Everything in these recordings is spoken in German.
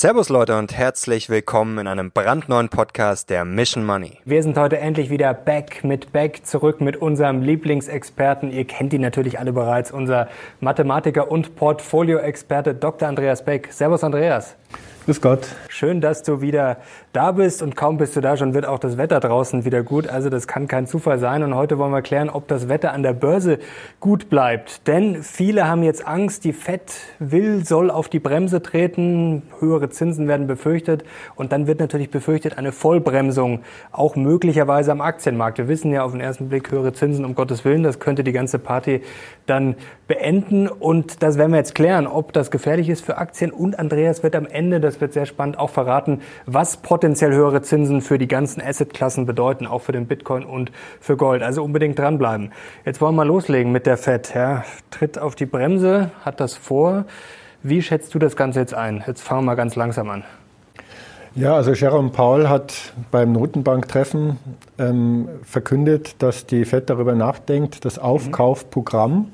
Servus Leute und herzlich willkommen in einem brandneuen Podcast der Mission Money. Wir sind heute endlich wieder back mit back zurück mit unserem Lieblingsexperten. Ihr kennt ihn natürlich alle bereits, unser Mathematiker und Portfolio-Experte Dr. Andreas Beck. Servus Andreas. Grüß Gott. Schön, dass du wieder da bist und kaum bist du da, schon wird auch das Wetter draußen wieder gut. Also das kann kein Zufall sein und heute wollen wir klären, ob das Wetter an der Börse gut bleibt. Denn viele haben jetzt Angst, die Fed will, soll auf die Bremse treten, höhere Zinsen werden befürchtet und dann wird natürlich befürchtet eine Vollbremsung, auch möglicherweise am Aktienmarkt. Wir wissen ja auf den ersten Blick höhere Zinsen, um Gottes Willen, das könnte die ganze Party dann beenden und das werden wir jetzt klären, ob das gefährlich ist für Aktien und Andreas wird am Ende das wird sehr spannend, auch verraten, was potenziell höhere Zinsen für die ganzen Assetklassen bedeuten, auch für den Bitcoin und für Gold. Also unbedingt dranbleiben. Jetzt wollen wir loslegen mit der Fed. Ja, tritt auf die Bremse, hat das vor. Wie schätzt du das Ganze jetzt ein? Jetzt fangen wir mal ganz langsam an. Ja, also Jerome Powell hat beim Notenbanktreffen ähm, verkündet, dass die Fed darüber nachdenkt, das Aufkaufprogramm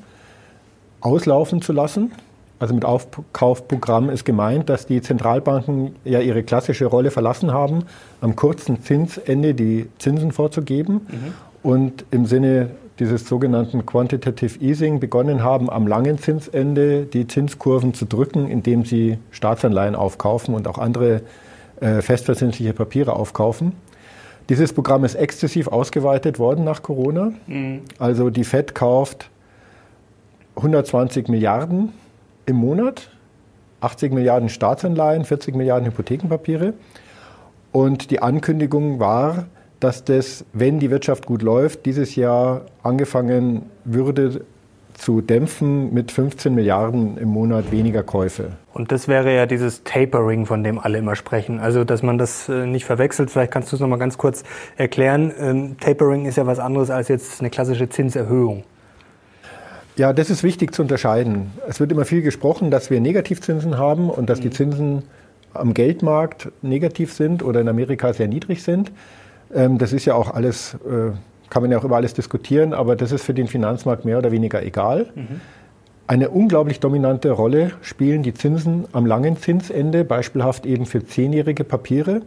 auslaufen zu lassen. Also mit Aufkaufprogramm ist gemeint, dass die Zentralbanken ja ihre klassische Rolle verlassen haben, am kurzen Zinsende die Zinsen vorzugeben mhm. und im Sinne dieses sogenannten Quantitative Easing begonnen haben, am langen Zinsende die Zinskurven zu drücken, indem sie Staatsanleihen aufkaufen und auch andere äh, festverzinsliche Papiere aufkaufen. Dieses Programm ist exzessiv ausgeweitet worden nach Corona. Mhm. Also die Fed kauft 120 Milliarden im Monat, 80 Milliarden Staatsanleihen, 40 Milliarden Hypothekenpapiere. Und die Ankündigung war, dass das, wenn die Wirtschaft gut läuft, dieses Jahr angefangen würde zu dämpfen mit 15 Milliarden im Monat weniger Käufe. Und das wäre ja dieses Tapering, von dem alle immer sprechen. Also, dass man das äh, nicht verwechselt. Vielleicht kannst du es noch mal ganz kurz erklären. Ähm, Tapering ist ja was anderes als jetzt eine klassische Zinserhöhung. Ja, das ist wichtig zu unterscheiden. Es wird immer viel gesprochen, dass wir Negativzinsen haben und dass die mhm. Zinsen am Geldmarkt negativ sind oder in Amerika sehr niedrig sind. Ähm, das ist ja auch alles, äh, kann man ja auch über alles diskutieren, aber das ist für den Finanzmarkt mehr oder weniger egal. Mhm. Eine unglaublich dominante Rolle spielen die Zinsen am langen Zinsende, beispielhaft eben für zehnjährige Papiere.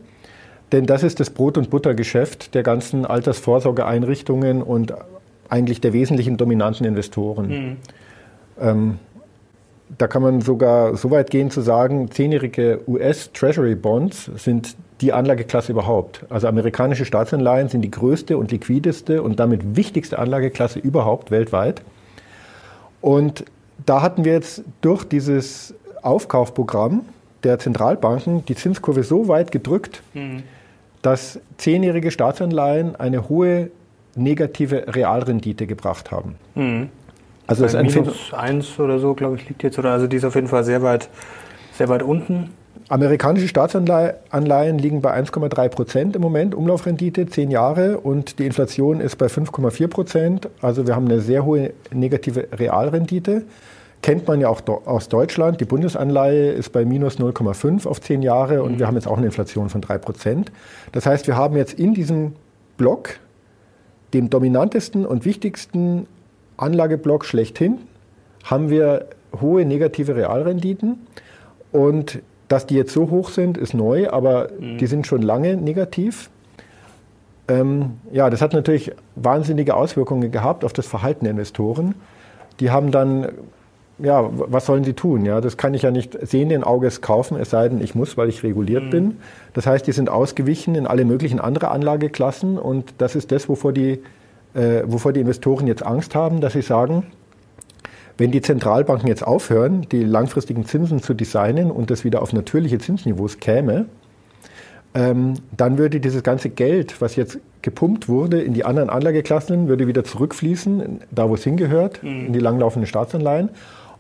Denn das ist das Brot- und Buttergeschäft der ganzen Altersvorsorgeeinrichtungen und eigentlich der wesentlichen dominanten Investoren. Mhm. Ähm, da kann man sogar so weit gehen zu sagen, zehnjährige US Treasury Bonds sind die Anlageklasse überhaupt. Also amerikanische Staatsanleihen sind die größte und liquideste und damit wichtigste Anlageklasse überhaupt weltweit. Und da hatten wir jetzt durch dieses Aufkaufprogramm der Zentralbanken die Zinskurve so weit gedrückt, mhm. dass zehnjährige Staatsanleihen eine hohe negative Realrendite gebracht haben. Mhm. Also das minus eins oder so, glaube ich, liegt jetzt oder also die ist auf jeden Fall sehr weit, sehr weit unten. Amerikanische Staatsanleihen liegen bei 1,3 Prozent im Moment, Umlaufrendite, zehn Jahre, und die Inflation ist bei 5,4 Prozent. Also wir haben eine sehr hohe negative Realrendite. Kennt man ja auch aus Deutschland. Die Bundesanleihe ist bei minus 0,5 auf zehn Jahre und mhm. wir haben jetzt auch eine Inflation von 3 Prozent. Das heißt, wir haben jetzt in diesem Block dem dominantesten und wichtigsten Anlageblock schlechthin haben wir hohe negative Realrenditen. Und dass die jetzt so hoch sind, ist neu, aber mhm. die sind schon lange negativ. Ähm, ja, das hat natürlich wahnsinnige Auswirkungen gehabt auf das Verhalten der Investoren. Die haben dann ja, was sollen sie tun? Ja, das kann ich ja nicht sehenden Auges kaufen, es sei denn, ich muss, weil ich reguliert mhm. bin. Das heißt, die sind ausgewichen in alle möglichen andere Anlageklassen und das ist das, wovor die, äh, wovor die Investoren jetzt Angst haben, dass sie sagen, wenn die Zentralbanken jetzt aufhören, die langfristigen Zinsen zu designen und das wieder auf natürliche Zinsniveaus käme, ähm, dann würde dieses ganze Geld, was jetzt gepumpt wurde in die anderen Anlageklassen, würde wieder zurückfließen, da wo es hingehört, mhm. in die langlaufenden Staatsanleihen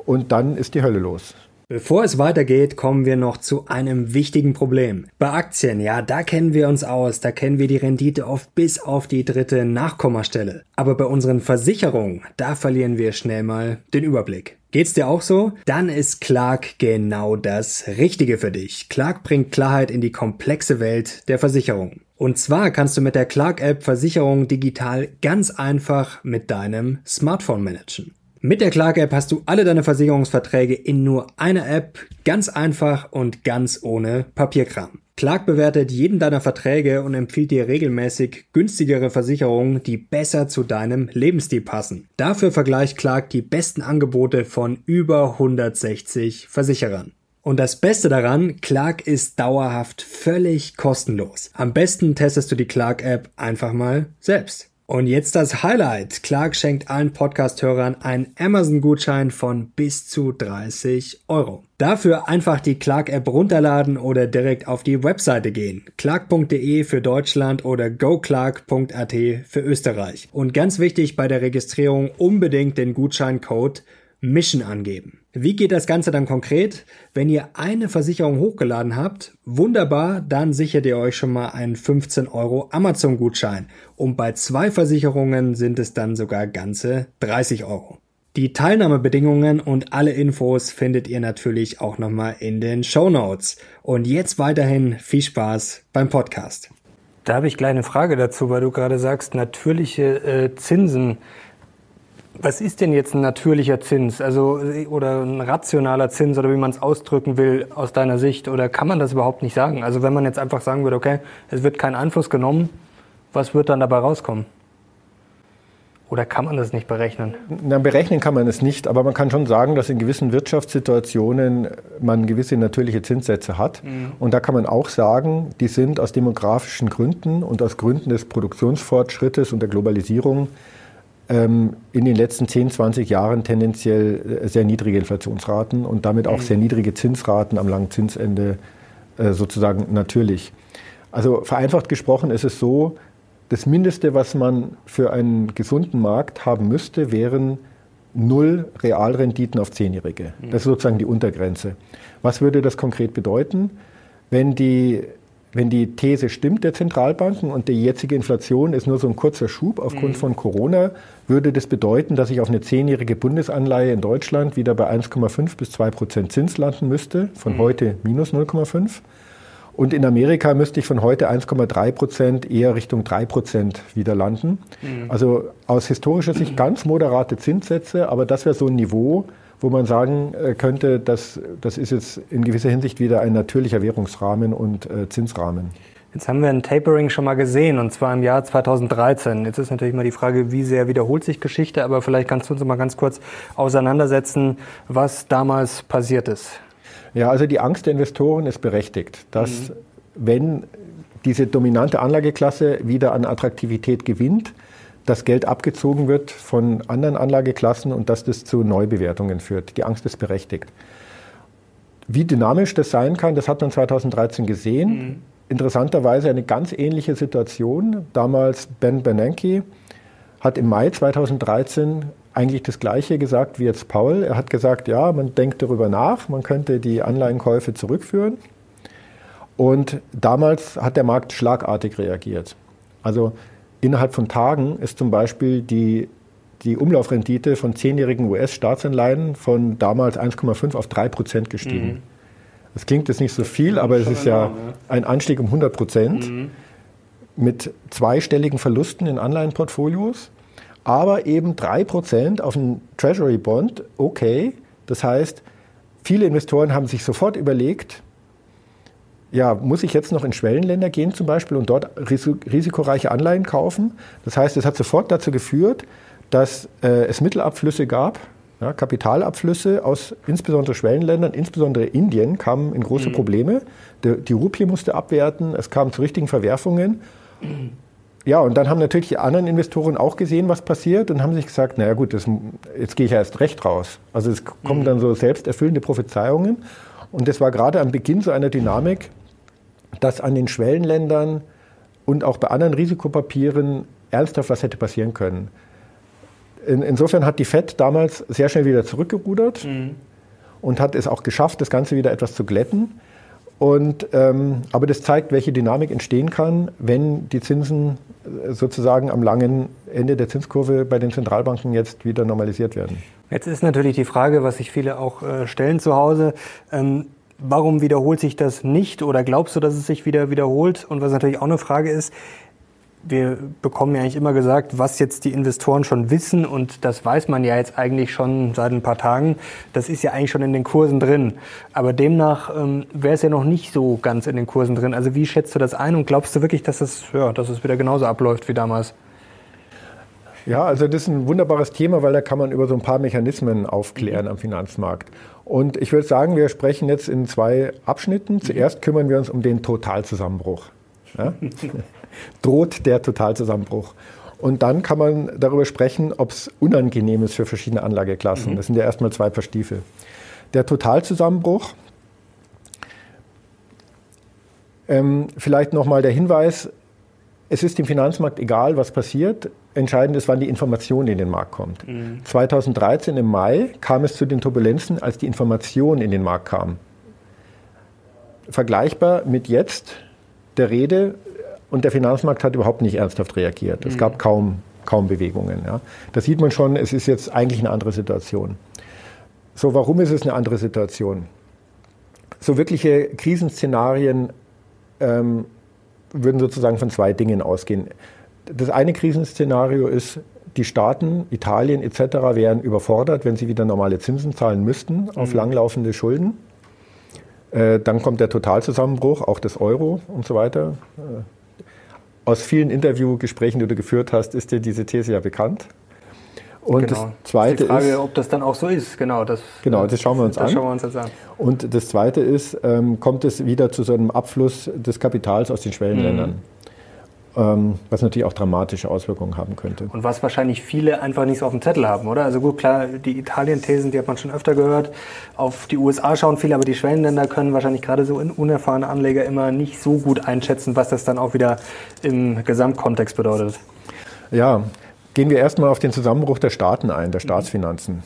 und dann ist die Hölle los. Bevor es weitergeht, kommen wir noch zu einem wichtigen Problem. Bei Aktien, ja, da kennen wir uns aus, da kennen wir die Rendite oft bis auf die dritte Nachkommastelle. Aber bei unseren Versicherungen, da verlieren wir schnell mal den Überblick. Geht's dir auch so? Dann ist Clark genau das Richtige für dich. Clark bringt Klarheit in die komplexe Welt der Versicherung. Und zwar kannst du mit der Clark App Versicherungen digital ganz einfach mit deinem Smartphone managen. Mit der Clark-App hast du alle deine Versicherungsverträge in nur einer App, ganz einfach und ganz ohne Papierkram. Clark bewertet jeden deiner Verträge und empfiehlt dir regelmäßig günstigere Versicherungen, die besser zu deinem Lebensstil passen. Dafür vergleicht Clark die besten Angebote von über 160 Versicherern. Und das Beste daran, Clark ist dauerhaft völlig kostenlos. Am besten testest du die Clark-App einfach mal selbst. Und jetzt das Highlight. Clark schenkt allen Podcast-Hörern einen Amazon-Gutschein von bis zu 30 Euro. Dafür einfach die Clark-App runterladen oder direkt auf die Webseite gehen. Clark.de für Deutschland oder goclark.at für Österreich. Und ganz wichtig bei der Registrierung unbedingt den Gutscheincode Mission angeben. Wie geht das Ganze dann konkret? Wenn ihr eine Versicherung hochgeladen habt, wunderbar, dann sichert ihr euch schon mal einen 15 Euro Amazon-Gutschein. Und bei zwei Versicherungen sind es dann sogar ganze 30 Euro. Die Teilnahmebedingungen und alle Infos findet ihr natürlich auch nochmal in den Show Notes. Und jetzt weiterhin viel Spaß beim Podcast. Da habe ich gleich eine Frage dazu, weil du gerade sagst, natürliche äh, Zinsen was ist denn jetzt ein natürlicher Zins, also oder ein rationaler Zins oder wie man es ausdrücken will aus deiner Sicht oder kann man das überhaupt nicht sagen? Also wenn man jetzt einfach sagen würde, okay, es wird kein Einfluss genommen, was wird dann dabei rauskommen? Oder kann man das nicht berechnen? Na, berechnen kann man es nicht, aber man kann schon sagen, dass in gewissen Wirtschaftssituationen man gewisse natürliche Zinssätze hat. Mhm. Und da kann man auch sagen, die sind aus demografischen Gründen und aus Gründen des Produktionsfortschrittes und der Globalisierung in den letzten 10, 20 Jahren tendenziell äh, sehr niedrige Inflationsraten und damit auch mhm. sehr niedrige Zinsraten am langen Zinsende äh, sozusagen natürlich. Also vereinfacht gesprochen ist es so, das Mindeste, was man für einen gesunden Markt haben müsste, wären null Realrenditen auf Zehnjährige. Mhm. Das ist sozusagen die Untergrenze. Was würde das konkret bedeuten? Wenn die wenn die These stimmt der Zentralbanken und die jetzige Inflation ist nur so ein kurzer Schub aufgrund mhm. von Corona, würde das bedeuten, dass ich auf eine zehnjährige Bundesanleihe in Deutschland wieder bei 1,5 bis 2 Prozent Zins landen müsste, von mhm. heute minus 0,5. Und in Amerika müsste ich von heute 1,3 Prozent eher Richtung 3 Prozent wieder landen. Mhm. Also aus historischer Sicht ganz moderate Zinssätze, aber das wäre so ein Niveau, wo man sagen äh, könnte, dass das ist jetzt in gewisser Hinsicht wieder ein natürlicher Währungsrahmen und äh, Zinsrahmen. Jetzt haben wir ein Tapering schon mal gesehen, und zwar im Jahr 2013. Jetzt ist natürlich mal die Frage, wie sehr wiederholt sich Geschichte, aber vielleicht kannst du uns mal ganz kurz auseinandersetzen, was damals passiert ist. Ja, also die Angst der Investoren ist berechtigt, dass mhm. wenn diese dominante Anlageklasse wieder an Attraktivität gewinnt, das Geld abgezogen wird von anderen Anlageklassen und dass das zu Neubewertungen führt. Die Angst ist berechtigt. Wie dynamisch das sein kann, das hat man 2013 gesehen. Mhm. Interessanterweise eine ganz ähnliche Situation. Damals Ben Bernanke hat im Mai 2013 eigentlich das Gleiche gesagt wie jetzt Paul. Er hat gesagt, ja, man denkt darüber nach, man könnte die Anleihenkäufe zurückführen. Und damals hat der Markt schlagartig reagiert. Also Innerhalb von Tagen ist zum Beispiel die, die Umlaufrendite von zehnjährigen US-Staatsanleihen von damals 1,5 auf 3 Prozent gestiegen. Mhm. Das klingt jetzt nicht so viel, aber es ist ja ein Anstieg um 100 Prozent mhm. mit zweistelligen Verlusten in Anleihenportfolios, aber eben 3 Prozent auf einen Treasury Bond, okay. Das heißt, viele Investoren haben sich sofort überlegt, ja, muss ich jetzt noch in Schwellenländer gehen zum Beispiel und dort risikoreiche Anleihen kaufen? Das heißt, es hat sofort dazu geführt, dass äh, es Mittelabflüsse gab, ja, Kapitalabflüsse aus insbesondere Schwellenländern, insbesondere Indien, kamen in große mhm. Probleme. Die, die Rupie musste abwerten, es kam zu richtigen Verwerfungen. Ja, und dann haben natürlich die anderen Investoren auch gesehen, was passiert und haben sich gesagt, naja gut, das, jetzt gehe ich ja erst recht raus. Also es kommen mhm. dann so selbsterfüllende Prophezeiungen. Und das war gerade am Beginn so einer Dynamik, dass an den Schwellenländern und auch bei anderen Risikopapieren ernsthaft was hätte passieren können. In, insofern hat die FED damals sehr schnell wieder zurückgerudert mhm. und hat es auch geschafft, das Ganze wieder etwas zu glätten. Und, ähm, aber das zeigt, welche Dynamik entstehen kann, wenn die Zinsen äh, sozusagen am langen Ende der Zinskurve bei den Zentralbanken jetzt wieder normalisiert werden. Jetzt ist natürlich die Frage, was sich viele auch äh, stellen zu Hause. Ähm, warum wiederholt sich das nicht oder glaubst du, dass es sich wieder wiederholt? Und was natürlich auch eine Frage ist, wir bekommen ja eigentlich immer gesagt, was jetzt die Investoren schon wissen und das weiß man ja jetzt eigentlich schon seit ein paar Tagen. Das ist ja eigentlich schon in den Kursen drin. Aber demnach ähm, wäre es ja noch nicht so ganz in den Kursen drin. Also wie schätzt du das ein und glaubst du wirklich, dass es, ja, dass es wieder genauso abläuft wie damals? Ja, also das ist ein wunderbares Thema, weil da kann man über so ein paar Mechanismen aufklären am Finanzmarkt. Und ich würde sagen, wir sprechen jetzt in zwei Abschnitten. Zuerst kümmern wir uns um den Totalzusammenbruch. Ja? droht der Totalzusammenbruch. Und dann kann man darüber sprechen, ob es unangenehm ist für verschiedene Anlageklassen. Mhm. Das sind ja erstmal zwei Paar Stiefel. Der Totalzusammenbruch, ähm, vielleicht nochmal der Hinweis, es ist dem Finanzmarkt egal, was passiert. Entscheidend ist, wann die Information in den Markt kommt. Mhm. 2013 im Mai kam es zu den Turbulenzen, als die Information in den Markt kam. Vergleichbar mit jetzt der Rede und der Finanzmarkt hat überhaupt nicht ernsthaft reagiert. Es mhm. gab kaum, kaum Bewegungen. Ja. Da sieht man schon, es ist jetzt eigentlich eine andere Situation. So, warum ist es eine andere Situation? So wirkliche Krisenszenarien ähm, würden sozusagen von zwei Dingen ausgehen. Das eine Krisenszenario ist, die Staaten, Italien etc. wären überfordert, wenn sie wieder normale Zinsen zahlen müssten auf mhm. langlaufende Schulden. Äh, dann kommt der Totalzusammenbruch, auch des Euro und so weiter. Äh, aus vielen Interviewgesprächen, die du geführt hast, ist dir diese These ja bekannt. Und genau. das Zweite ist die Frage, ist, ob das dann auch so ist. Genau, das, genau, das schauen wir uns das an. Schauen wir uns jetzt an. Und das Zweite ist, ähm, kommt es wieder zu so einem Abfluss des Kapitals aus den Schwellenländern? Mhm was natürlich auch dramatische Auswirkungen haben könnte. Und was wahrscheinlich viele einfach nicht so auf dem Zettel haben, oder? Also gut, klar, die Italien-Thesen, die hat man schon öfter gehört. Auf die USA schauen viele, aber die Schwellenländer können wahrscheinlich gerade so unerfahrene Anleger immer nicht so gut einschätzen, was das dann auch wieder im Gesamtkontext bedeutet. Ja, gehen wir erstmal auf den Zusammenbruch der Staaten ein, der Staatsfinanzen.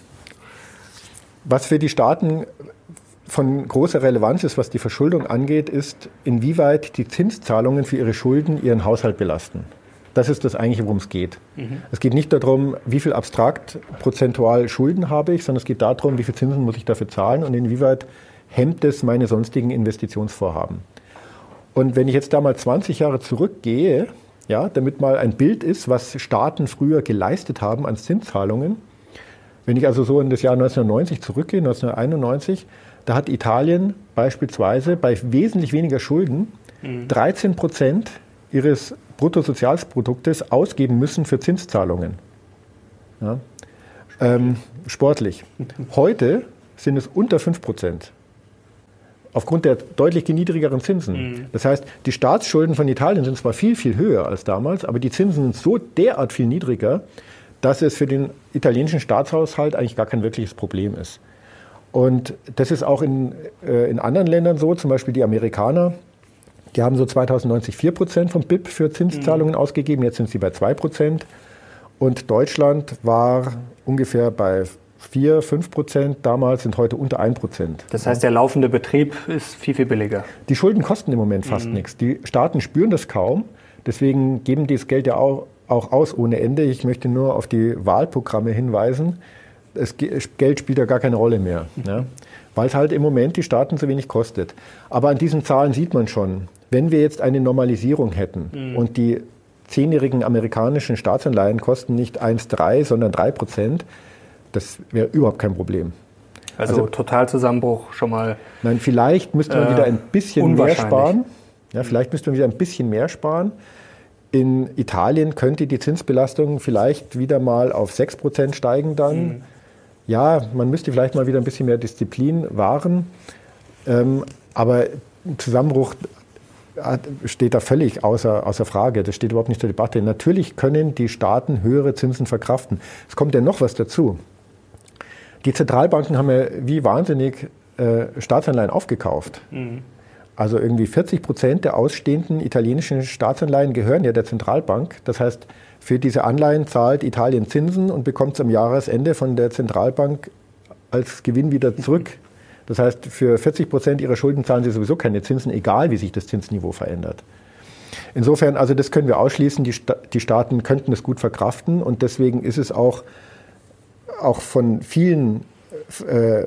Was für die Staaten von großer Relevanz ist, was die Verschuldung angeht, ist, inwieweit die Zinszahlungen für ihre Schulden ihren Haushalt belasten. Das ist das eigentlich, worum es geht. Mhm. Es geht nicht darum, wie viel abstrakt prozentual Schulden habe ich, sondern es geht darum, wie viel Zinsen muss ich dafür zahlen und inwieweit hemmt es meine sonstigen Investitionsvorhaben. Und wenn ich jetzt da mal 20 Jahre zurückgehe, ja, damit mal ein Bild ist, was Staaten früher geleistet haben an Zinszahlungen, wenn ich also so in das Jahr 1990 zurückgehe, 1991, da hat Italien beispielsweise bei wesentlich weniger Schulden 13 Prozent ihres Bruttosozialproduktes ausgeben müssen für Zinszahlungen. Ja. Ähm, sportlich. Heute sind es unter 5 Prozent. Aufgrund der deutlich niedrigeren Zinsen. Mhm. Das heißt, die Staatsschulden von Italien sind zwar viel, viel höher als damals, aber die Zinsen sind so derart viel niedriger, dass es für den italienischen Staatshaushalt eigentlich gar kein wirkliches Problem ist. Und das ist auch in, äh, in anderen Ländern so, zum Beispiel die Amerikaner. Die haben so 2090 4 Prozent vom BIP für Zinszahlungen mhm. ausgegeben, jetzt sind sie bei 2 Prozent. Und Deutschland war ungefähr bei 4, 5 Prozent damals, sind heute unter 1 Prozent. Das heißt, der laufende Betrieb ist viel, viel billiger. Die Schulden kosten im Moment fast mhm. nichts. Die Staaten spüren das kaum. Deswegen geben die das Geld ja auch, auch aus ohne Ende. Ich möchte nur auf die Wahlprogramme hinweisen das Geld spielt ja gar keine Rolle mehr, ja? weil es halt im Moment die Staaten so wenig kostet. Aber an diesen Zahlen sieht man schon, wenn wir jetzt eine Normalisierung hätten mhm. und die zehnjährigen amerikanischen Staatsanleihen kosten nicht 1,3, sondern 3 Prozent, das wäre überhaupt kein Problem. Also, also Totalzusammenbruch schon mal. Nein, vielleicht müsste man äh, wieder ein bisschen mehr sparen. Ja, vielleicht müsste man wieder ein bisschen mehr sparen. In Italien könnte die Zinsbelastung vielleicht wieder mal auf 6 Prozent steigen dann. Mhm ja, man müsste vielleicht mal wieder ein bisschen mehr Disziplin wahren. Ähm, aber Zusammenbruch steht da völlig außer, außer Frage. Das steht überhaupt nicht zur Debatte. Natürlich können die Staaten höhere Zinsen verkraften. Es kommt ja noch was dazu. Die Zentralbanken haben ja wie wahnsinnig äh, Staatsanleihen aufgekauft. Mhm. Also irgendwie 40 Prozent der ausstehenden italienischen Staatsanleihen gehören ja der Zentralbank. Das heißt, für diese Anleihen zahlt Italien Zinsen und bekommt es am Jahresende von der Zentralbank als Gewinn wieder zurück. Das heißt, für 40 Prozent ihrer Schulden zahlen sie sowieso keine Zinsen, egal wie sich das Zinsniveau verändert. Insofern, also das können wir ausschließen, die, Sta die Staaten könnten es gut verkraften und deswegen ist es auch, auch von vielen äh,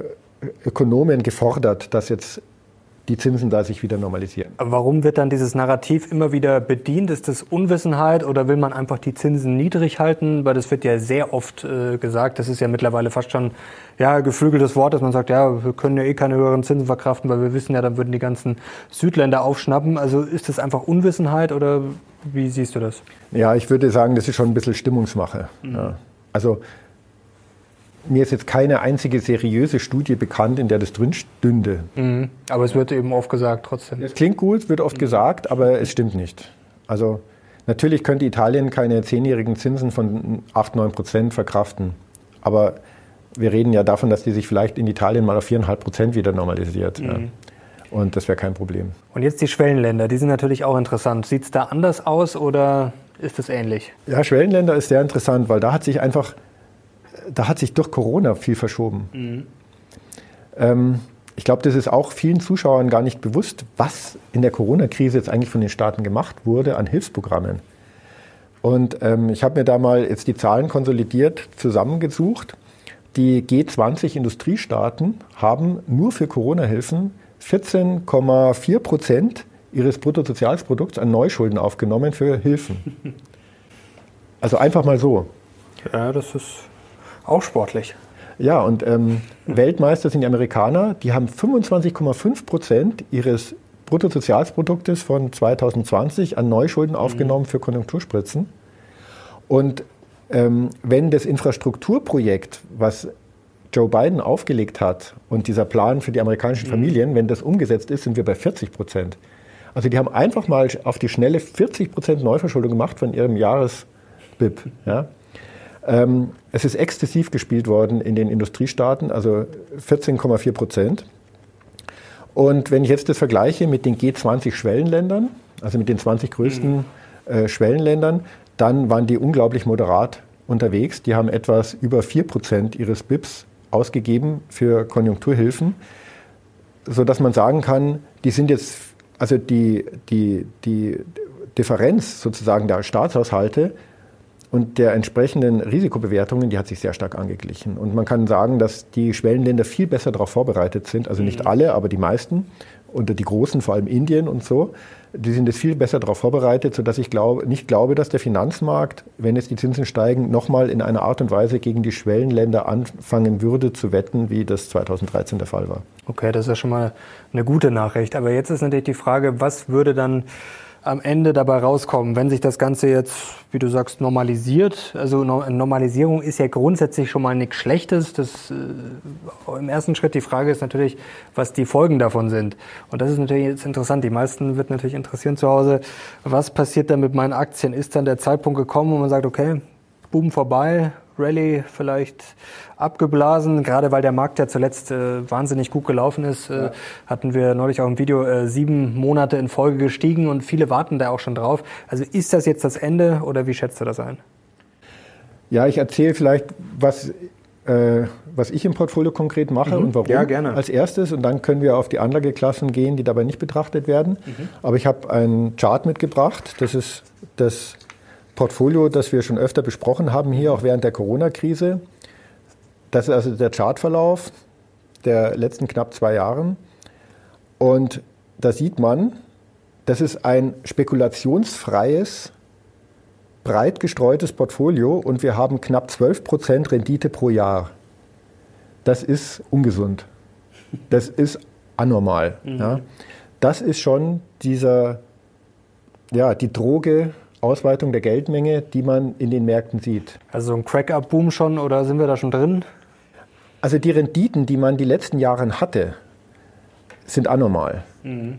Ökonomen gefordert, dass jetzt die Zinsen da sich wieder normalisieren. Aber warum wird dann dieses Narrativ immer wieder bedient? Ist das Unwissenheit oder will man einfach die Zinsen niedrig halten? Weil das wird ja sehr oft äh, gesagt. Das ist ja mittlerweile fast schon ja, geflügeltes Wort, dass man sagt, ja, wir können ja eh keine höheren Zinsen verkraften, weil wir wissen ja, dann würden die ganzen Südländer aufschnappen. Also ist das einfach Unwissenheit oder wie siehst du das? Ja, ich würde sagen, das ist schon ein bisschen Stimmungsmache. Mhm. Ja. Also mir ist jetzt keine einzige seriöse Studie bekannt, in der das drin stünde. Mhm. Aber es wird eben oft gesagt trotzdem. Es klingt gut, wird oft mhm. gesagt, aber es stimmt nicht. Also natürlich könnte Italien keine zehnjährigen Zinsen von 8, 9 Prozent verkraften. Aber wir reden ja davon, dass die sich vielleicht in Italien mal auf 4,5 Prozent wieder normalisiert. Mhm. Ja. Und das wäre kein Problem. Und jetzt die Schwellenländer, die sind natürlich auch interessant. Sieht es da anders aus oder ist es ähnlich? Ja, Schwellenländer ist sehr interessant, weil da hat sich einfach da hat sich durch Corona viel verschoben. Mhm. Ähm, ich glaube, das ist auch vielen Zuschauern gar nicht bewusst, was in der Corona-Krise jetzt eigentlich von den Staaten gemacht wurde an Hilfsprogrammen. Und ähm, ich habe mir da mal jetzt die Zahlen konsolidiert zusammengesucht. Die G20-Industriestaaten haben nur für Corona-Hilfen 14,4 Prozent ihres Bruttosozialprodukts an Neuschulden aufgenommen für Hilfen. Also einfach mal so. Ja, das ist auch sportlich. Ja, und ähm, Weltmeister sind die Amerikaner. Die haben 25,5 Prozent ihres Bruttosozialproduktes von 2020 an Neuschulden mhm. aufgenommen für Konjunkturspritzen. Und ähm, wenn das Infrastrukturprojekt, was Joe Biden aufgelegt hat und dieser Plan für die amerikanischen mhm. Familien, wenn das umgesetzt ist, sind wir bei 40 Prozent. Also die haben einfach mal auf die schnelle 40 Prozent Neuverschuldung gemacht von ihrem Jahres-BIP. Ja? Ähm, es ist exzessiv gespielt worden in den Industriestaaten, also 14,4 Prozent. Und wenn ich jetzt das vergleiche mit den G20-Schwellenländern, also mit den 20 größten mhm. äh, Schwellenländern, dann waren die unglaublich moderat unterwegs. Die haben etwas über 4 Prozent ihres BIPs ausgegeben für Konjunkturhilfen, sodass man sagen kann, die sind jetzt, also die, die, die Differenz sozusagen der Staatshaushalte und der entsprechenden Risikobewertungen, die hat sich sehr stark angeglichen. Und man kann sagen, dass die Schwellenländer viel besser darauf vorbereitet sind, also nicht mhm. alle, aber die meisten, und die großen, vor allem Indien und so, die sind jetzt viel besser darauf vorbereitet, sodass ich glaube, nicht glaube, dass der Finanzmarkt, wenn jetzt die Zinsen steigen, nochmal in einer Art und Weise gegen die Schwellenländer anfangen würde zu wetten, wie das 2013 der Fall war. Okay, das ist ja schon mal eine gute Nachricht. Aber jetzt ist natürlich die Frage, was würde dann am Ende dabei rauskommen, wenn sich das Ganze jetzt, wie du sagst, normalisiert. Also Normalisierung ist ja grundsätzlich schon mal nichts Schlechtes. Das, äh, Im ersten Schritt die Frage ist natürlich, was die Folgen davon sind. Und das ist natürlich jetzt interessant. Die meisten wird natürlich interessieren zu Hause, was passiert dann mit meinen Aktien? Ist dann der Zeitpunkt gekommen, wo man sagt, okay, Boom vorbei, Rallye vielleicht abgeblasen, gerade weil der Markt ja zuletzt äh, wahnsinnig gut gelaufen ist. Äh, ja. Hatten wir neulich auch im Video äh, sieben Monate in Folge gestiegen und viele warten da auch schon drauf. Also ist das jetzt das Ende oder wie schätzt du das ein? Ja, ich erzähle vielleicht, was, äh, was ich im Portfolio konkret mache mhm. und warum ja, gerne. als erstes. Und dann können wir auf die Anlageklassen gehen, die dabei nicht betrachtet werden. Mhm. Aber ich habe einen Chart mitgebracht. Das ist das Portfolio, das wir schon öfter besprochen haben, hier auch während der Corona-Krise. Das ist also der Chartverlauf der letzten knapp zwei Jahre. Und da sieht man, das ist ein spekulationsfreies, breit gestreutes Portfolio und wir haben knapp 12 Prozent Rendite pro Jahr. Das ist ungesund. Das ist anormal. Mhm. Ja. Das ist schon dieser, ja, die Droge Ausweitung der Geldmenge, die man in den Märkten sieht. Also ein Crack-Up-Boom schon oder sind wir da schon drin? Also die Renditen, die man die letzten Jahre hatte, sind anormal. Mhm.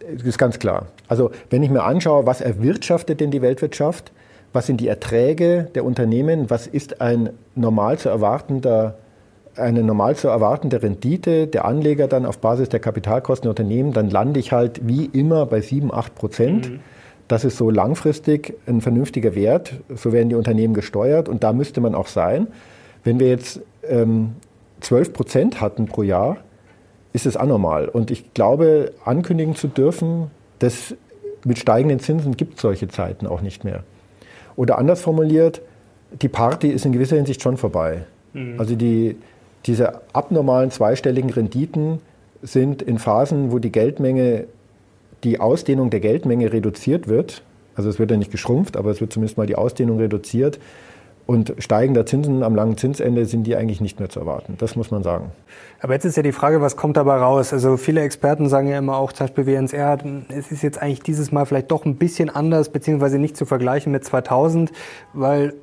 Das ist ganz klar. Also wenn ich mir anschaue, was erwirtschaftet denn die Weltwirtschaft, was sind die Erträge der Unternehmen, was ist ein normal zu erwartender eine normal zu erwartende Rendite der Anleger dann auf Basis der Kapitalkosten der Unternehmen, dann lande ich halt wie immer bei 7, 8 Prozent. Mhm. Das ist so langfristig ein vernünftiger Wert. So werden die Unternehmen gesteuert und da müsste man auch sein. Wenn wir jetzt ähm, 12 Prozent hatten pro Jahr, ist es anormal. Und ich glaube, ankündigen zu dürfen, dass mit steigenden Zinsen gibt es solche Zeiten auch nicht mehr. Oder anders formuliert, die Party ist in gewisser Hinsicht schon vorbei. Mhm. Also die, diese abnormalen zweistelligen Renditen sind in Phasen, wo die Geldmenge, die Ausdehnung der Geldmenge reduziert wird, also es wird ja nicht geschrumpft, aber es wird zumindest mal die Ausdehnung reduziert, und steigender Zinsen am langen Zinsende sind die eigentlich nicht mehr zu erwarten. Das muss man sagen. Aber jetzt ist ja die Frage, was kommt dabei raus? Also viele Experten sagen ja immer auch, zum Beispiel WNSR, es ist jetzt eigentlich dieses Mal vielleicht doch ein bisschen anders, beziehungsweise nicht zu vergleichen mit 2000, weil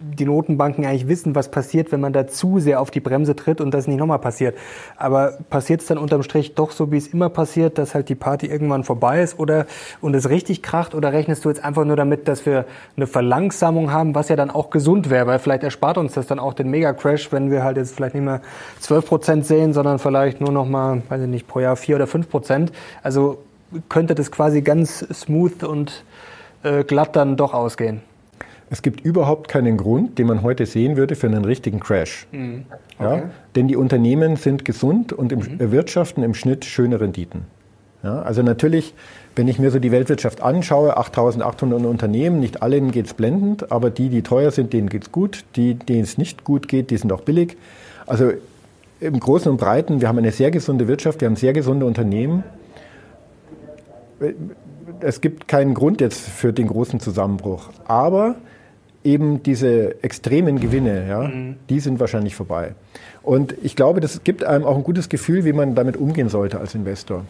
die Notenbanken eigentlich wissen, was passiert, wenn man da zu sehr auf die Bremse tritt und das nicht nochmal passiert. Aber passiert es dann unterm Strich doch so, wie es immer passiert, dass halt die Party irgendwann vorbei ist oder und es richtig kracht? Oder rechnest du jetzt einfach nur damit, dass wir eine Verlangsamung haben, was ja dann auch gesund wäre? Weil vielleicht erspart uns das dann auch den Mega-Crash, wenn wir halt jetzt vielleicht nicht mehr 12 Prozent sehen, sondern vielleicht nur noch mal, weiß ich nicht, pro Jahr 4 oder 5 Prozent. Also könnte das quasi ganz smooth und äh, glatt dann doch ausgehen. Es gibt überhaupt keinen Grund, den man heute sehen würde für einen richtigen Crash. Mhm. Okay. Ja? Denn die Unternehmen sind gesund und im, mhm. erwirtschaften im Schnitt schöne Renditen. Ja? Also natürlich, wenn ich mir so die Weltwirtschaft anschaue, 8800 Unternehmen, nicht allen geht es blendend, aber die, die teuer sind, denen geht es gut. Die, denen es nicht gut geht, die sind auch billig. Also im Großen und Breiten, wir haben eine sehr gesunde Wirtschaft, wir haben sehr gesunde Unternehmen. Es gibt keinen Grund jetzt für den großen Zusammenbruch. Aber eben diese extremen Gewinne, ja, mhm. die sind wahrscheinlich vorbei. Und ich glaube, das gibt einem auch ein gutes Gefühl, wie man damit umgehen sollte als Investor.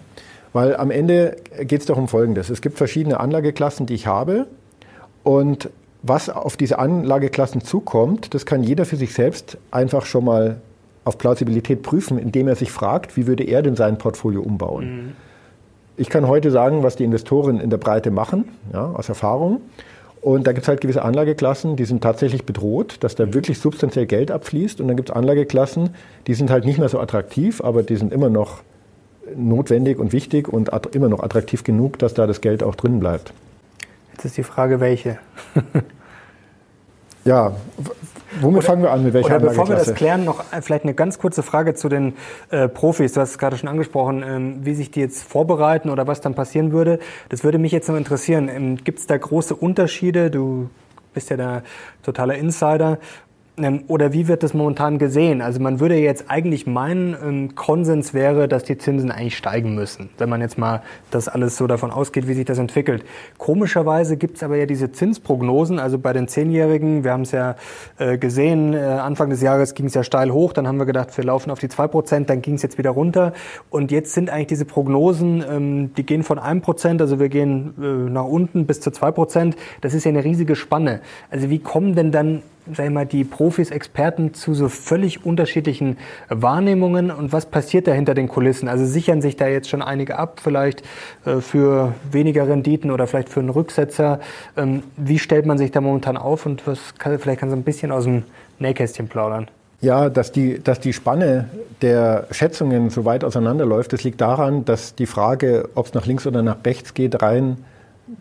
Weil am Ende geht es doch um Folgendes. Es gibt verschiedene Anlageklassen, die ich habe. Und was auf diese Anlageklassen zukommt, das kann jeder für sich selbst einfach schon mal auf Plausibilität prüfen, indem er sich fragt, wie würde er denn sein Portfolio umbauen. Mhm. Ich kann heute sagen, was die Investoren in der Breite machen, ja, aus Erfahrung. Und da gibt es halt gewisse Anlageklassen, die sind tatsächlich bedroht, dass da wirklich substanziell Geld abfließt. Und dann gibt es Anlageklassen, die sind halt nicht mehr so attraktiv, aber die sind immer noch notwendig und wichtig und immer noch attraktiv genug, dass da das Geld auch drin bleibt. Jetzt ist die Frage, welche? ja, Womit oder, fangen wir an? Mit welcher oder bevor wir das klären, noch vielleicht eine ganz kurze Frage zu den äh, Profis. Du hast es gerade schon angesprochen, ähm, wie sich die jetzt vorbereiten oder was dann passieren würde. Das würde mich jetzt noch interessieren. Ähm, Gibt es da große Unterschiede? Du bist ja der totaler Insider. Ähm, oder wie wird das momentan gesehen? Also man würde jetzt eigentlich meinen, Konsens wäre, dass die Zinsen eigentlich steigen müssen, wenn man jetzt mal das alles so davon ausgeht, wie sich das entwickelt. Komischerweise gibt es aber ja diese Zinsprognosen, also bei den Zehnjährigen, wir haben es ja äh, gesehen, äh, Anfang des Jahres ging es ja steil hoch, dann haben wir gedacht, wir laufen auf die zwei Prozent, dann ging es jetzt wieder runter und jetzt sind eigentlich diese Prognosen, ähm, die gehen von einem Prozent, also wir gehen äh, nach unten bis zu zwei Prozent, das ist ja eine riesige Spanne. Also wie kommen denn dann sag mal, die Profis, Experten zu so völlig unterschiedlichen Wahrnehmungen und was passiert da hinter den Kulissen? Also sichern sich da jetzt schon einige ab, vielleicht äh, für weniger Renditen oder vielleicht für einen Rücksetzer. Ähm, wie stellt man sich da momentan auf und was kann, vielleicht kannst du ein bisschen aus dem Nähkästchen plaudern? Ja, dass die, dass die Spanne der Schätzungen so weit auseinanderläuft, das liegt daran, dass die Frage, ob es nach links oder nach rechts geht, rein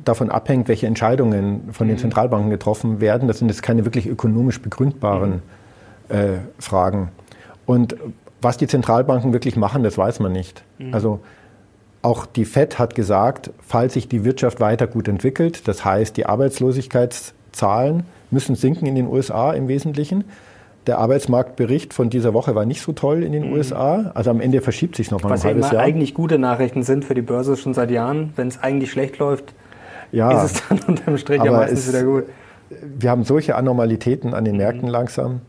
davon abhängt, welche Entscheidungen von den mhm. Zentralbanken getroffen werden. Das sind jetzt keine wirklich ökonomisch begründbaren mhm. äh, Fragen. Und was die Zentralbanken wirklich machen, das weiß man nicht. Mhm. Also auch die Fed hat gesagt, falls sich die Wirtschaft weiter gut entwickelt, das heißt, die Arbeitslosigkeitszahlen müssen sinken in den USA im Wesentlichen. Der Arbeitsmarktbericht von dieser Woche war nicht so toll in den mhm. USA. Also am Ende verschiebt sich noch mal Was ein halbes ja immer eigentlich gute Nachrichten sind für die Börse schon seit Jahren. Wenn es eigentlich schlecht läuft, ja, ist es dann unterm Strich ja meistens wieder gut. Wir haben solche Anormalitäten an den mhm. Märkten langsam.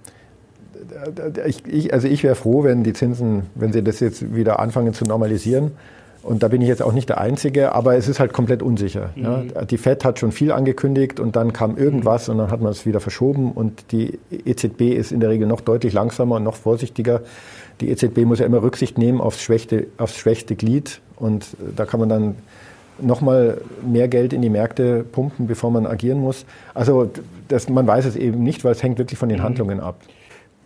Ich, ich, also ich wäre froh, wenn die Zinsen, wenn sie das jetzt wieder anfangen zu normalisieren. Und da bin ich jetzt auch nicht der Einzige, aber es ist halt komplett unsicher. Mhm. Ja. Die Fed hat schon viel angekündigt und dann kam irgendwas mhm. und dann hat man es wieder verschoben und die EZB ist in der Regel noch deutlich langsamer und noch vorsichtiger. Die EZB muss ja immer Rücksicht nehmen aufs schwächste, aufs schwächste Glied und da kann man dann nochmal mehr Geld in die Märkte pumpen, bevor man agieren muss. Also das, man weiß es eben nicht, weil es hängt wirklich von den mhm. Handlungen ab.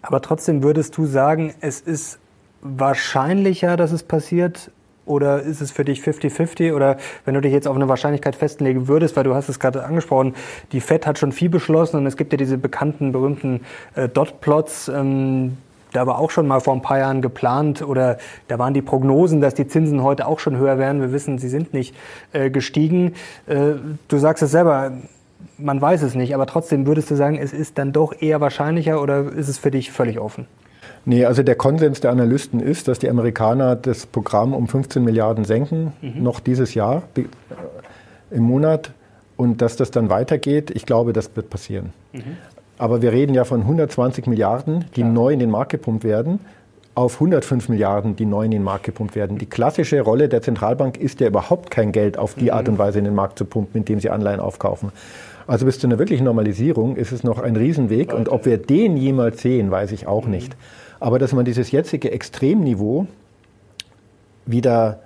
Aber trotzdem würdest du sagen, es ist wahrscheinlicher, dass es passiert, oder ist es für dich 50-50? Oder wenn du dich jetzt auf eine Wahrscheinlichkeit festlegen würdest, weil du hast es gerade angesprochen, die FED hat schon viel beschlossen und es gibt ja diese bekannten, berühmten äh, Dot-Plots, ähm, da war auch schon mal vor ein paar Jahren geplant oder da waren die Prognosen, dass die Zinsen heute auch schon höher werden. Wir wissen, sie sind nicht äh, gestiegen. Äh, du sagst es selber, man weiß es nicht, aber trotzdem würdest du sagen, es ist dann doch eher wahrscheinlicher oder ist es für dich völlig offen? Nee, also der Konsens der Analysten ist, dass die Amerikaner das Programm um 15 Milliarden senken, mhm. noch dieses Jahr äh, im Monat, und dass das dann weitergeht. Ich glaube, das wird passieren. Mhm. Aber wir reden ja von 120 Milliarden, die Klar. neu in den Markt gepumpt werden auf 105 Milliarden, die neu in den Markt gepumpt werden. Die klassische Rolle der Zentralbank ist ja überhaupt kein Geld auf die mhm. Art und Weise in den Markt zu pumpen, indem sie Anleihen aufkaufen. Also bis zu einer wirklichen Normalisierung ist es noch ein Riesenweg. Und ob wir den jemals sehen, weiß ich auch mhm. nicht. Aber dass man dieses jetzige Extremniveau wieder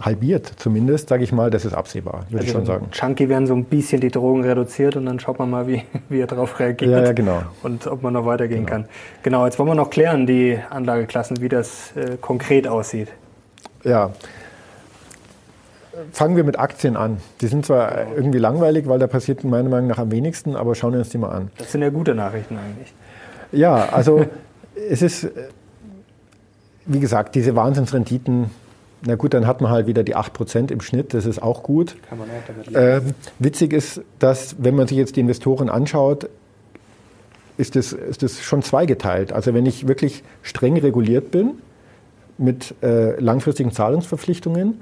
halbiert zumindest, sage ich mal, das ist absehbar, würde also ich schon sagen. Chunky werden so ein bisschen die Drogen reduziert und dann schaut man mal, wie, wie er darauf reagiert. Ja, ja, genau. Und ob man noch weitergehen genau. kann. Genau, jetzt wollen wir noch klären, die Anlageklassen, wie das äh, konkret aussieht. Ja. Fangen wir mit Aktien an. Die sind zwar genau. irgendwie langweilig, weil da passiert meiner Meinung nach am wenigsten, aber schauen wir uns die mal an. Das sind ja gute Nachrichten eigentlich. Ja, also es ist, äh, wie gesagt, diese Wahnsinnsrenditen na gut, dann hat man halt wieder die 8% im Schnitt, das ist auch gut. Kann man auch damit leben. Ähm, witzig ist, dass, wenn man sich jetzt die Investoren anschaut, ist das, ist das schon zweigeteilt. Also wenn ich wirklich streng reguliert bin mit äh, langfristigen Zahlungsverpflichtungen,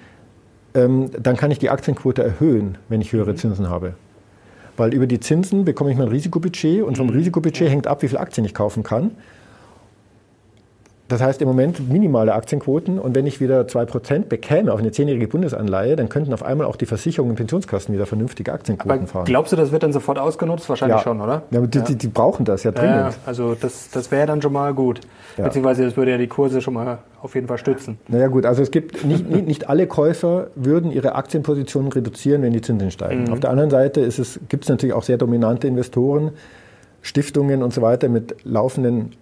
ähm, dann kann ich die Aktienquote erhöhen, wenn ich höhere mhm. Zinsen habe. Weil über die Zinsen bekomme ich mein Risikobudget und vom mhm. Risikobudget hängt ab, wie viel Aktien ich kaufen kann. Das heißt im Moment minimale Aktienquoten und wenn ich wieder 2% bekäme auf eine zehnjährige Bundesanleihe, dann könnten auf einmal auch die Versicherungen und Pensionskassen wieder vernünftige Aktienquoten Aber fahren. Glaubst du, das wird dann sofort ausgenutzt? Wahrscheinlich ja. schon, oder? Ja, die, ja. Die, die, brauchen das ja dringend. Ja, also das, das wäre dann schon mal gut. Beziehungsweise das würde ja die Kurse schon mal auf jeden Fall stützen. Naja gut, also es gibt nicht, nicht, nicht alle Käufer würden ihre Aktienpositionen reduzieren, wenn die Zinsen steigen. Mhm. Auf der anderen Seite gibt es natürlich auch sehr dominante Investoren, Stiftungen und so weiter mit laufenden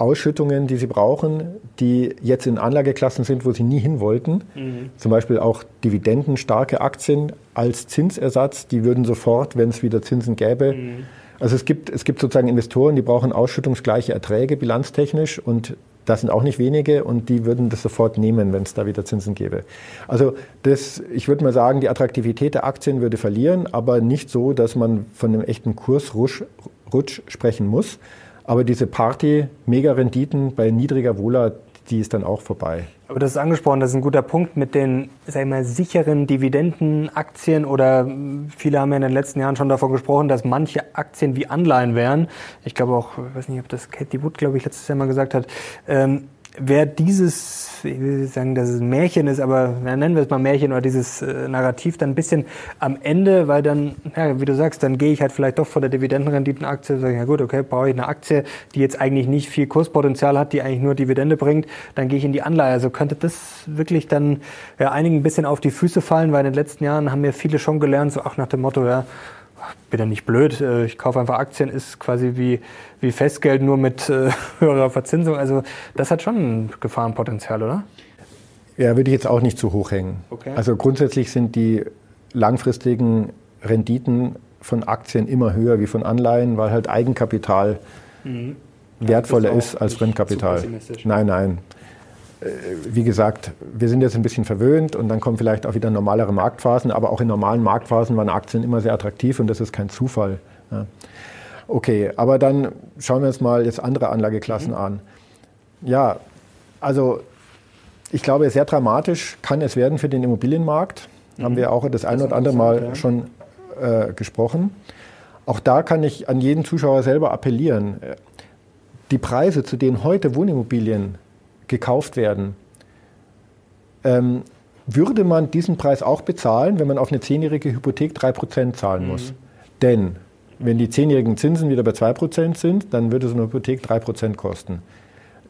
Ausschüttungen, die sie brauchen, die jetzt in Anlageklassen sind, wo sie nie hin wollten. Mhm. Zum Beispiel auch dividendenstarke Aktien als Zinsersatz, die würden sofort, wenn es wieder Zinsen gäbe. Mhm. Also es gibt, es gibt sozusagen Investoren, die brauchen ausschüttungsgleiche Erträge bilanztechnisch und das sind auch nicht wenige und die würden das sofort nehmen, wenn es da wieder Zinsen gäbe. Also das, ich würde mal sagen, die Attraktivität der Aktien würde verlieren, aber nicht so, dass man von einem echten Kursrutsch sprechen muss. Aber diese Party-Mega-Renditen bei niedriger Wohler, die ist dann auch vorbei. Aber das ist angesprochen, das ist ein guter Punkt mit den sag ich mal, sicheren Dividendenaktien oder viele haben ja in den letzten Jahren schon davon gesprochen, dass manche Aktien wie Anleihen wären. Ich glaube auch, ich weiß nicht, ob das Katie Wood, glaube ich, letztes Jahr mal gesagt hat. Ähm, wer dieses, ich will sagen, dass es ein Märchen ist, aber ja, nennen wir es mal Märchen oder dieses äh, Narrativ dann ein bisschen am Ende, weil dann, ja, wie du sagst, dann gehe ich halt vielleicht doch vor der Dividendenrenditenaktie und sage, ja gut, okay, brauche ich eine Aktie, die jetzt eigentlich nicht viel Kurspotenzial hat, die eigentlich nur Dividende bringt, dann gehe ich in die Anleihe. Also könnte das wirklich dann ja, einigen ein bisschen auf die Füße fallen, weil in den letzten Jahren haben ja viele schon gelernt, so auch nach dem Motto, ja, bin ja nicht blöd, äh, ich kaufe einfach Aktien, ist quasi wie, wie Festgeld nur mit äh, höherer Verzinsung. Also das hat schon ein Gefahrenpotenzial, oder? Ja, würde ich jetzt auch nicht zu hoch hängen. Okay. Also grundsätzlich sind die langfristigen Renditen von Aktien immer höher wie von Anleihen, weil halt Eigenkapital mhm. wertvoller ist als Fremdkapital. Nein, nein. Äh, wie gesagt, wir sind jetzt ein bisschen verwöhnt und dann kommen vielleicht auch wieder normalere Marktphasen, aber auch in normalen Marktphasen waren Aktien immer sehr attraktiv und das ist kein Zufall. Ja. Okay, aber dann schauen wir uns mal jetzt andere Anlageklassen mhm. an. Ja, also ich glaube, sehr dramatisch kann es werden für den Immobilienmarkt. Mhm. Haben wir auch das ein oder andere Mal ja. schon äh, gesprochen. Auch da kann ich an jeden Zuschauer selber appellieren. Die Preise, zu denen heute Wohnimmobilien gekauft werden, ähm, würde man diesen Preis auch bezahlen, wenn man auf eine zehnjährige Hypothek 3% zahlen muss. Mhm. Denn wenn die zehnjährigen Zinsen wieder bei 2% sind, dann würde so eine Hypothek 3% kosten.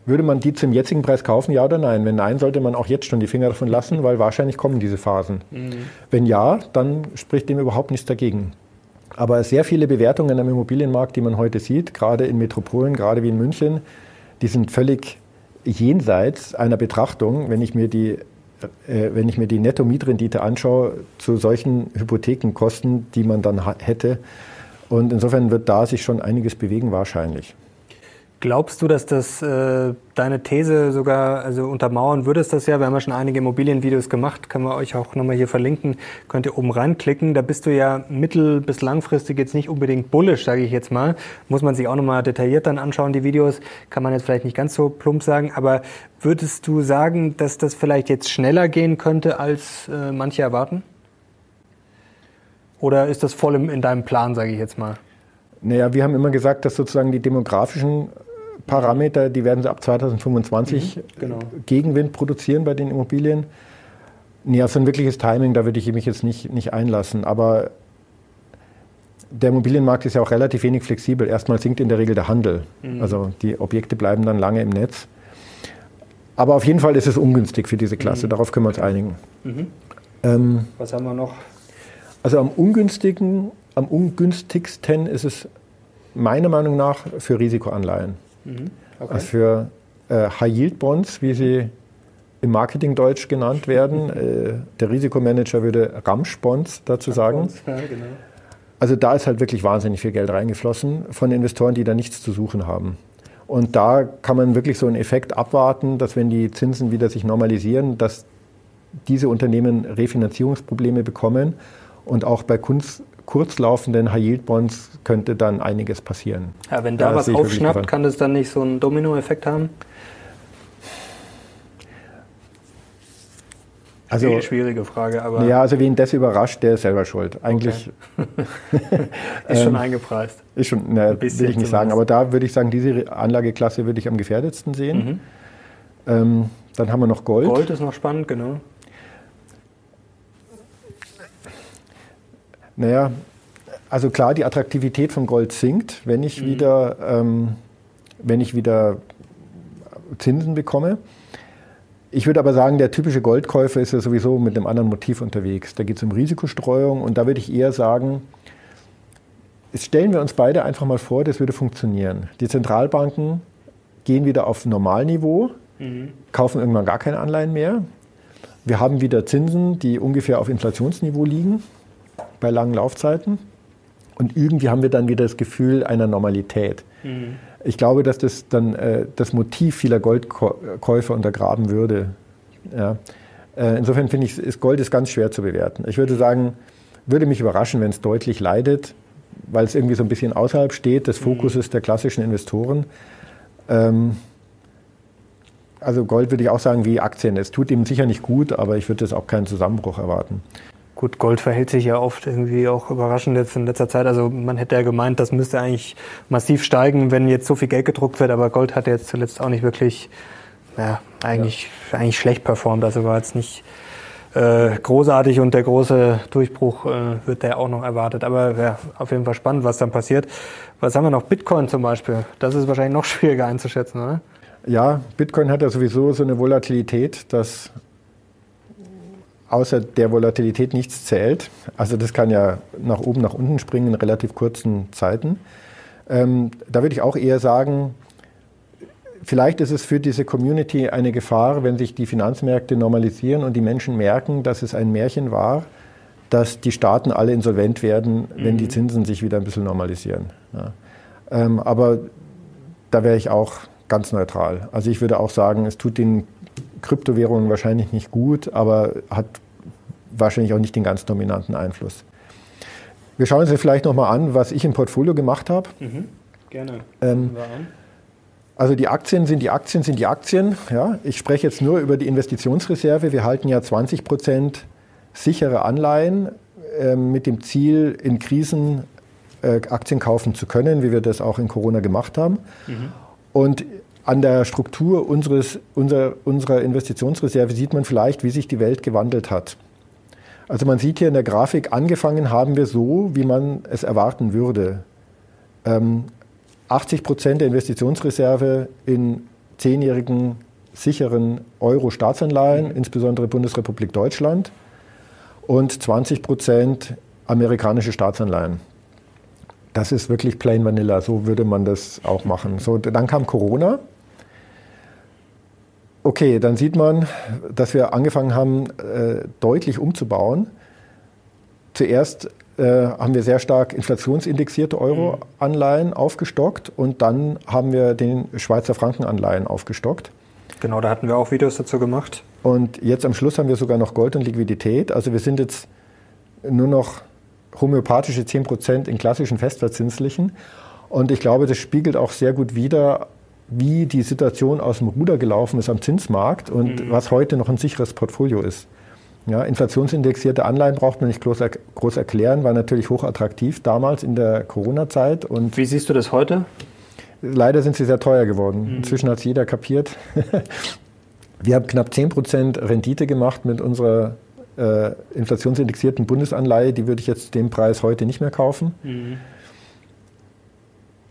Würde man die zum jetzigen Preis kaufen, ja oder nein? Wenn nein, sollte man auch jetzt schon die Finger davon lassen, weil wahrscheinlich kommen diese Phasen. Mhm. Wenn ja, dann spricht dem überhaupt nichts dagegen. Aber sehr viele Bewertungen am Immobilienmarkt, die man heute sieht, gerade in Metropolen, gerade wie in München, die sind völlig jenseits einer Betrachtung, wenn ich mir die, äh, wenn ich mir die Netto-Mietrendite anschaue, zu solchen Hypothekenkosten, die man dann hätte. Und insofern wird da sich schon einiges bewegen wahrscheinlich. Glaubst du, dass das äh, deine These sogar also untermauern würdest das ja? Wir haben ja schon einige Immobilienvideos gemacht, können wir euch auch nochmal hier verlinken, könnt ihr oben reinklicken. Da bist du ja mittel- bis langfristig jetzt nicht unbedingt bullisch, sage ich jetzt mal. Muss man sich auch nochmal detailliert dann anschauen, die Videos. Kann man jetzt vielleicht nicht ganz so plump sagen, aber würdest du sagen, dass das vielleicht jetzt schneller gehen könnte, als äh, manche erwarten? Oder ist das voll im, in deinem Plan, sage ich jetzt mal? Naja, wir haben immer gesagt, dass sozusagen die demografischen Parameter, die werden sie ab 2025 mhm, genau. Gegenwind produzieren bei den Immobilien. Nee, auf so ein wirkliches Timing, da würde ich mich jetzt nicht, nicht einlassen. Aber der Immobilienmarkt ist ja auch relativ wenig flexibel. Erstmal sinkt in der Regel der Handel. Mhm. Also die Objekte bleiben dann lange im Netz. Aber auf jeden Fall ist es ungünstig für diese Klasse, mhm. darauf können wir uns einigen. Mhm. Ähm, Was haben wir noch? Also am ungünstigen, am ungünstigsten ist es meiner Meinung nach für Risikoanleihen. Mhm. Okay. Also für äh, High-Yield-Bonds, wie sie im Marketingdeutsch genannt werden. äh, der Risikomanager würde Ramsch-Bonds dazu sagen. Ja, genau. Also da ist halt wirklich wahnsinnig viel Geld reingeflossen von Investoren, die da nichts zu suchen haben. Und da kann man wirklich so einen Effekt abwarten, dass wenn die Zinsen wieder sich normalisieren, dass diese Unternehmen Refinanzierungsprobleme bekommen und auch bei Kunst, kurzlaufenden High-Yield-Bonds könnte dann einiges passieren. Ja, wenn da, da was aufschnappt, kann das dann nicht so einen Dominoeffekt haben? Also, schwierige Frage, aber. Ja, also wen das überrascht, der ist selber schuld. Eigentlich. Okay. ist schon ähm, eingepreist. Ist schon, ne, will ich nicht sagen. Aber da würde ich sagen, diese Anlageklasse würde ich am gefährdetsten sehen. Mhm. Ähm, dann haben wir noch Gold. Gold ist noch spannend, genau. Naja, also klar, die Attraktivität von Gold sinkt, wenn ich, mhm. wieder, ähm, wenn ich wieder Zinsen bekomme. Ich würde aber sagen, der typische Goldkäufer ist ja sowieso mit einem anderen Motiv unterwegs. Da geht es um Risikostreuung und da würde ich eher sagen, jetzt stellen wir uns beide einfach mal vor, das würde funktionieren. Die Zentralbanken gehen wieder auf Normalniveau, mhm. kaufen irgendwann gar keine Anleihen mehr. Wir haben wieder Zinsen, die ungefähr auf Inflationsniveau liegen bei langen Laufzeiten. Und irgendwie haben wir dann wieder das Gefühl einer Normalität. Mhm. Ich glaube, dass das dann äh, das Motiv vieler Goldkäufer untergraben würde. Ja. Äh, insofern finde ich, ist Gold ist ganz schwer zu bewerten. Ich würde sagen, würde mich überraschen, wenn es deutlich leidet, weil es irgendwie so ein bisschen außerhalb steht des mhm. Fokuses mhm. der klassischen Investoren. Ähm, also Gold würde ich auch sagen wie Aktien. Es tut ihm sicher nicht gut, aber ich würde jetzt auch keinen Zusammenbruch erwarten. Gut, Gold verhält sich ja oft irgendwie auch überraschend jetzt in letzter Zeit. Also man hätte ja gemeint, das müsste eigentlich massiv steigen, wenn jetzt so viel Geld gedruckt wird. Aber Gold hat jetzt zuletzt auch nicht wirklich, ja, eigentlich, ja. eigentlich schlecht performt. Also war jetzt nicht äh, großartig und der große Durchbruch äh, wird der auch noch erwartet. Aber ja, auf jeden Fall spannend, was dann passiert. Was haben wir noch? Bitcoin zum Beispiel. Das ist wahrscheinlich noch schwieriger einzuschätzen, oder? Ja, Bitcoin hat ja sowieso so eine Volatilität, dass außer der Volatilität nichts zählt. Also das kann ja nach oben, nach unten springen in relativ kurzen Zeiten. Ähm, da würde ich auch eher sagen, vielleicht ist es für diese Community eine Gefahr, wenn sich die Finanzmärkte normalisieren und die Menschen merken, dass es ein Märchen war, dass die Staaten alle insolvent werden, wenn mhm. die Zinsen sich wieder ein bisschen normalisieren. Ja. Ähm, aber da wäre ich auch ganz neutral. Also ich würde auch sagen, es tut den Kryptowährungen wahrscheinlich nicht gut, aber hat wahrscheinlich auch nicht den ganz dominanten Einfluss. Wir schauen uns vielleicht nochmal an, was ich im Portfolio gemacht habe. Mhm. Gerne. Ähm, also die Aktien sind die Aktien sind die Aktien. Ja, ich spreche jetzt nur über die Investitionsreserve. Wir halten ja 20 Prozent sichere Anleihen äh, mit dem Ziel, in Krisen äh, Aktien kaufen zu können, wie wir das auch in Corona gemacht haben. Mhm. Und an der Struktur unseres, unserer, unserer Investitionsreserve sieht man vielleicht, wie sich die Welt gewandelt hat. Also man sieht hier in der Grafik, angefangen haben wir so, wie man es erwarten würde. Ähm, 80 Prozent der Investitionsreserve in zehnjährigen sicheren Euro-Staatsanleihen, mhm. insbesondere Bundesrepublik Deutschland, und 20 Prozent amerikanische Staatsanleihen. Das ist wirklich plain vanilla, so würde man das auch machen. So, dann kam Corona. Okay, dann sieht man, dass wir angefangen haben, äh, deutlich umzubauen. Zuerst äh, haben wir sehr stark inflationsindexierte Euro-Anleihen aufgestockt und dann haben wir den Schweizer Franken-Anleihen aufgestockt. Genau, da hatten wir auch Videos dazu gemacht. Und jetzt am Schluss haben wir sogar noch Gold und Liquidität. Also wir sind jetzt nur noch homöopathische 10% in klassischen Festverzinslichen. Und ich glaube, das spiegelt auch sehr gut wider, wie die Situation aus dem Ruder gelaufen ist am Zinsmarkt und mhm. was heute noch ein sicheres Portfolio ist. Ja, inflationsindexierte Anleihen braucht man nicht groß, groß erklären, war natürlich hochattraktiv damals in der Corona-Zeit. Und Wie siehst du das heute? Leider sind sie sehr teuer geworden. Mhm. Inzwischen hat es jeder kapiert. Wir haben knapp 10% Rendite gemacht mit unserer äh, inflationsindexierten Bundesanleihe. Die würde ich jetzt dem Preis heute nicht mehr kaufen. Mhm.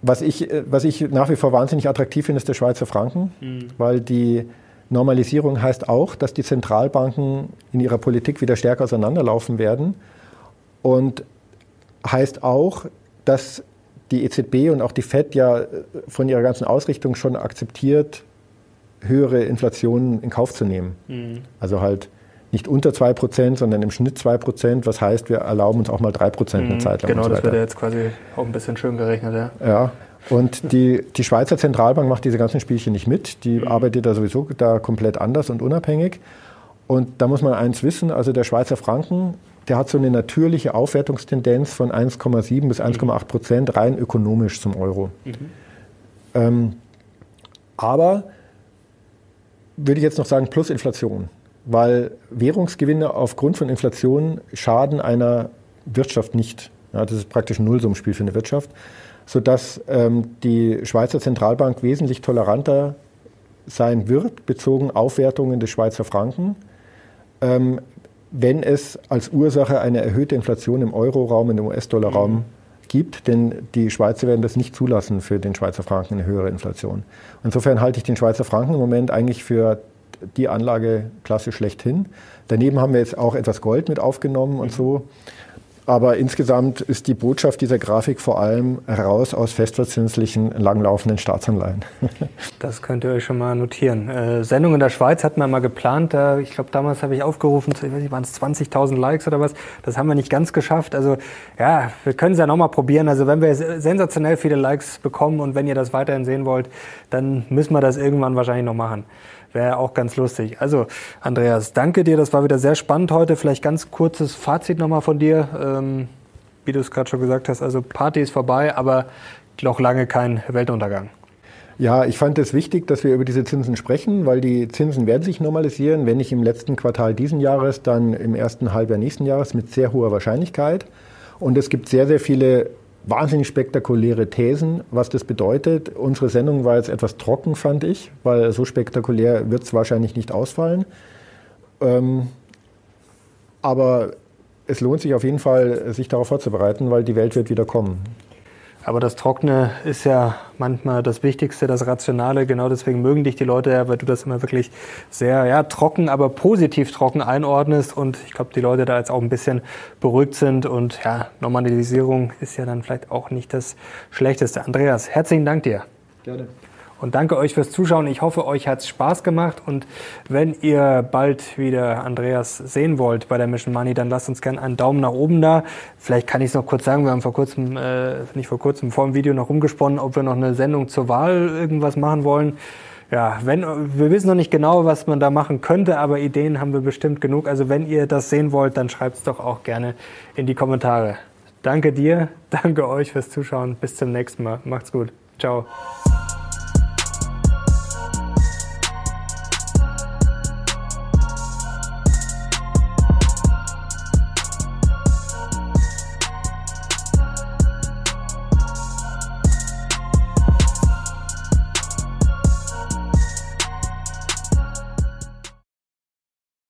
Was, ich, äh, was ich nach wie vor wahnsinnig attraktiv finde, ist der Schweizer Franken, mhm. weil die Normalisierung heißt auch, dass die Zentralbanken in ihrer Politik wieder stärker auseinanderlaufen werden und heißt auch, dass die EZB und auch die FED ja von ihrer ganzen Ausrichtung schon akzeptiert, höhere Inflationen in Kauf zu nehmen. Mhm. Also halt nicht unter 2%, sondern im Schnitt 2%, was heißt, wir erlauben uns auch mal 3% eine mhm. Zeit lang. Genau, so das wird ja jetzt quasi auch ein bisschen schön gerechnet. Ja, ja. und die, die Schweizer Zentralbank macht diese ganzen Spielchen nicht mit. Die mhm. arbeitet da sowieso da komplett anders und unabhängig. Und da muss man eins wissen, also der Schweizer Franken, der hat so eine natürliche Aufwertungstendenz von 1,7 bis 1,8 Prozent rein ökonomisch zum Euro. Mhm. Ähm, aber würde ich jetzt noch sagen, plus Inflation weil Währungsgewinne aufgrund von Inflation schaden einer Wirtschaft nicht. Ja, das ist praktisch ein Nullsummspiel für eine Wirtschaft, sodass ähm, die Schweizer Zentralbank wesentlich toleranter sein wird, bezogen auf Wertungen des Schweizer Franken, ähm, wenn es als Ursache eine erhöhte Inflation im Euroraum, im US-Dollar-Raum mhm. gibt, denn die Schweizer werden das nicht zulassen für den Schweizer Franken eine höhere Inflation. Insofern halte ich den Schweizer Franken im Moment eigentlich für die Anlageklasse schlechthin. Daneben haben wir jetzt auch etwas Gold mit aufgenommen und so. Aber insgesamt ist die Botschaft dieser Grafik vor allem raus aus festverzinslichen, langlaufenden Staatsanleihen. das könnt ihr euch schon mal notieren. Äh, Sendung in der Schweiz hatten wir mal geplant. Da, ich glaube, damals habe ich aufgerufen, ich weiß nicht, waren es 20.000 Likes oder was. Das haben wir nicht ganz geschafft. Also ja, wir können es ja nochmal probieren. Also wenn wir sensationell viele Likes bekommen und wenn ihr das weiterhin sehen wollt, dann müssen wir das irgendwann wahrscheinlich noch machen. Wäre auch ganz lustig. Also, Andreas, danke dir. Das war wieder sehr spannend heute. Vielleicht ganz kurzes Fazit nochmal von dir. Ähm, wie du es gerade schon gesagt hast, also Party ist vorbei, aber noch lange kein Weltuntergang. Ja, ich fand es wichtig, dass wir über diese Zinsen sprechen, weil die Zinsen werden sich normalisieren, wenn nicht im letzten Quartal diesen Jahres, dann im ersten Halbjahr nächsten Jahres mit sehr hoher Wahrscheinlichkeit. Und es gibt sehr, sehr viele wahnsinnig spektakuläre Thesen, was das bedeutet. Unsere Sendung war jetzt etwas trocken, fand ich, weil so spektakulär wird es wahrscheinlich nicht ausfallen. Ähm, aber es lohnt sich auf jeden Fall, sich darauf vorzubereiten, weil die Welt wird wieder kommen. Aber das Trockene ist ja manchmal das Wichtigste, das Rationale. Genau deswegen mögen dich die Leute ja, weil du das immer wirklich sehr ja, trocken, aber positiv trocken einordnest. Und ich glaube, die Leute da jetzt auch ein bisschen beruhigt sind. Und ja, Normalisierung ist ja dann vielleicht auch nicht das Schlechteste. Andreas, herzlichen Dank dir. Gerne. Und danke euch fürs Zuschauen. Ich hoffe, euch hat es Spaß gemacht. Und wenn ihr bald wieder Andreas sehen wollt bei der Mission Money, dann lasst uns gerne einen Daumen nach oben da. Vielleicht kann ich es noch kurz sagen, wir haben vor kurzem, äh, nicht vor kurzem, vor dem Video noch rumgesponnen, ob wir noch eine Sendung zur Wahl irgendwas machen wollen. Ja, wenn, wir wissen noch nicht genau, was man da machen könnte, aber Ideen haben wir bestimmt genug. Also wenn ihr das sehen wollt, dann schreibt es doch auch gerne in die Kommentare. Danke dir, danke euch fürs Zuschauen. Bis zum nächsten Mal. Macht's gut. Ciao.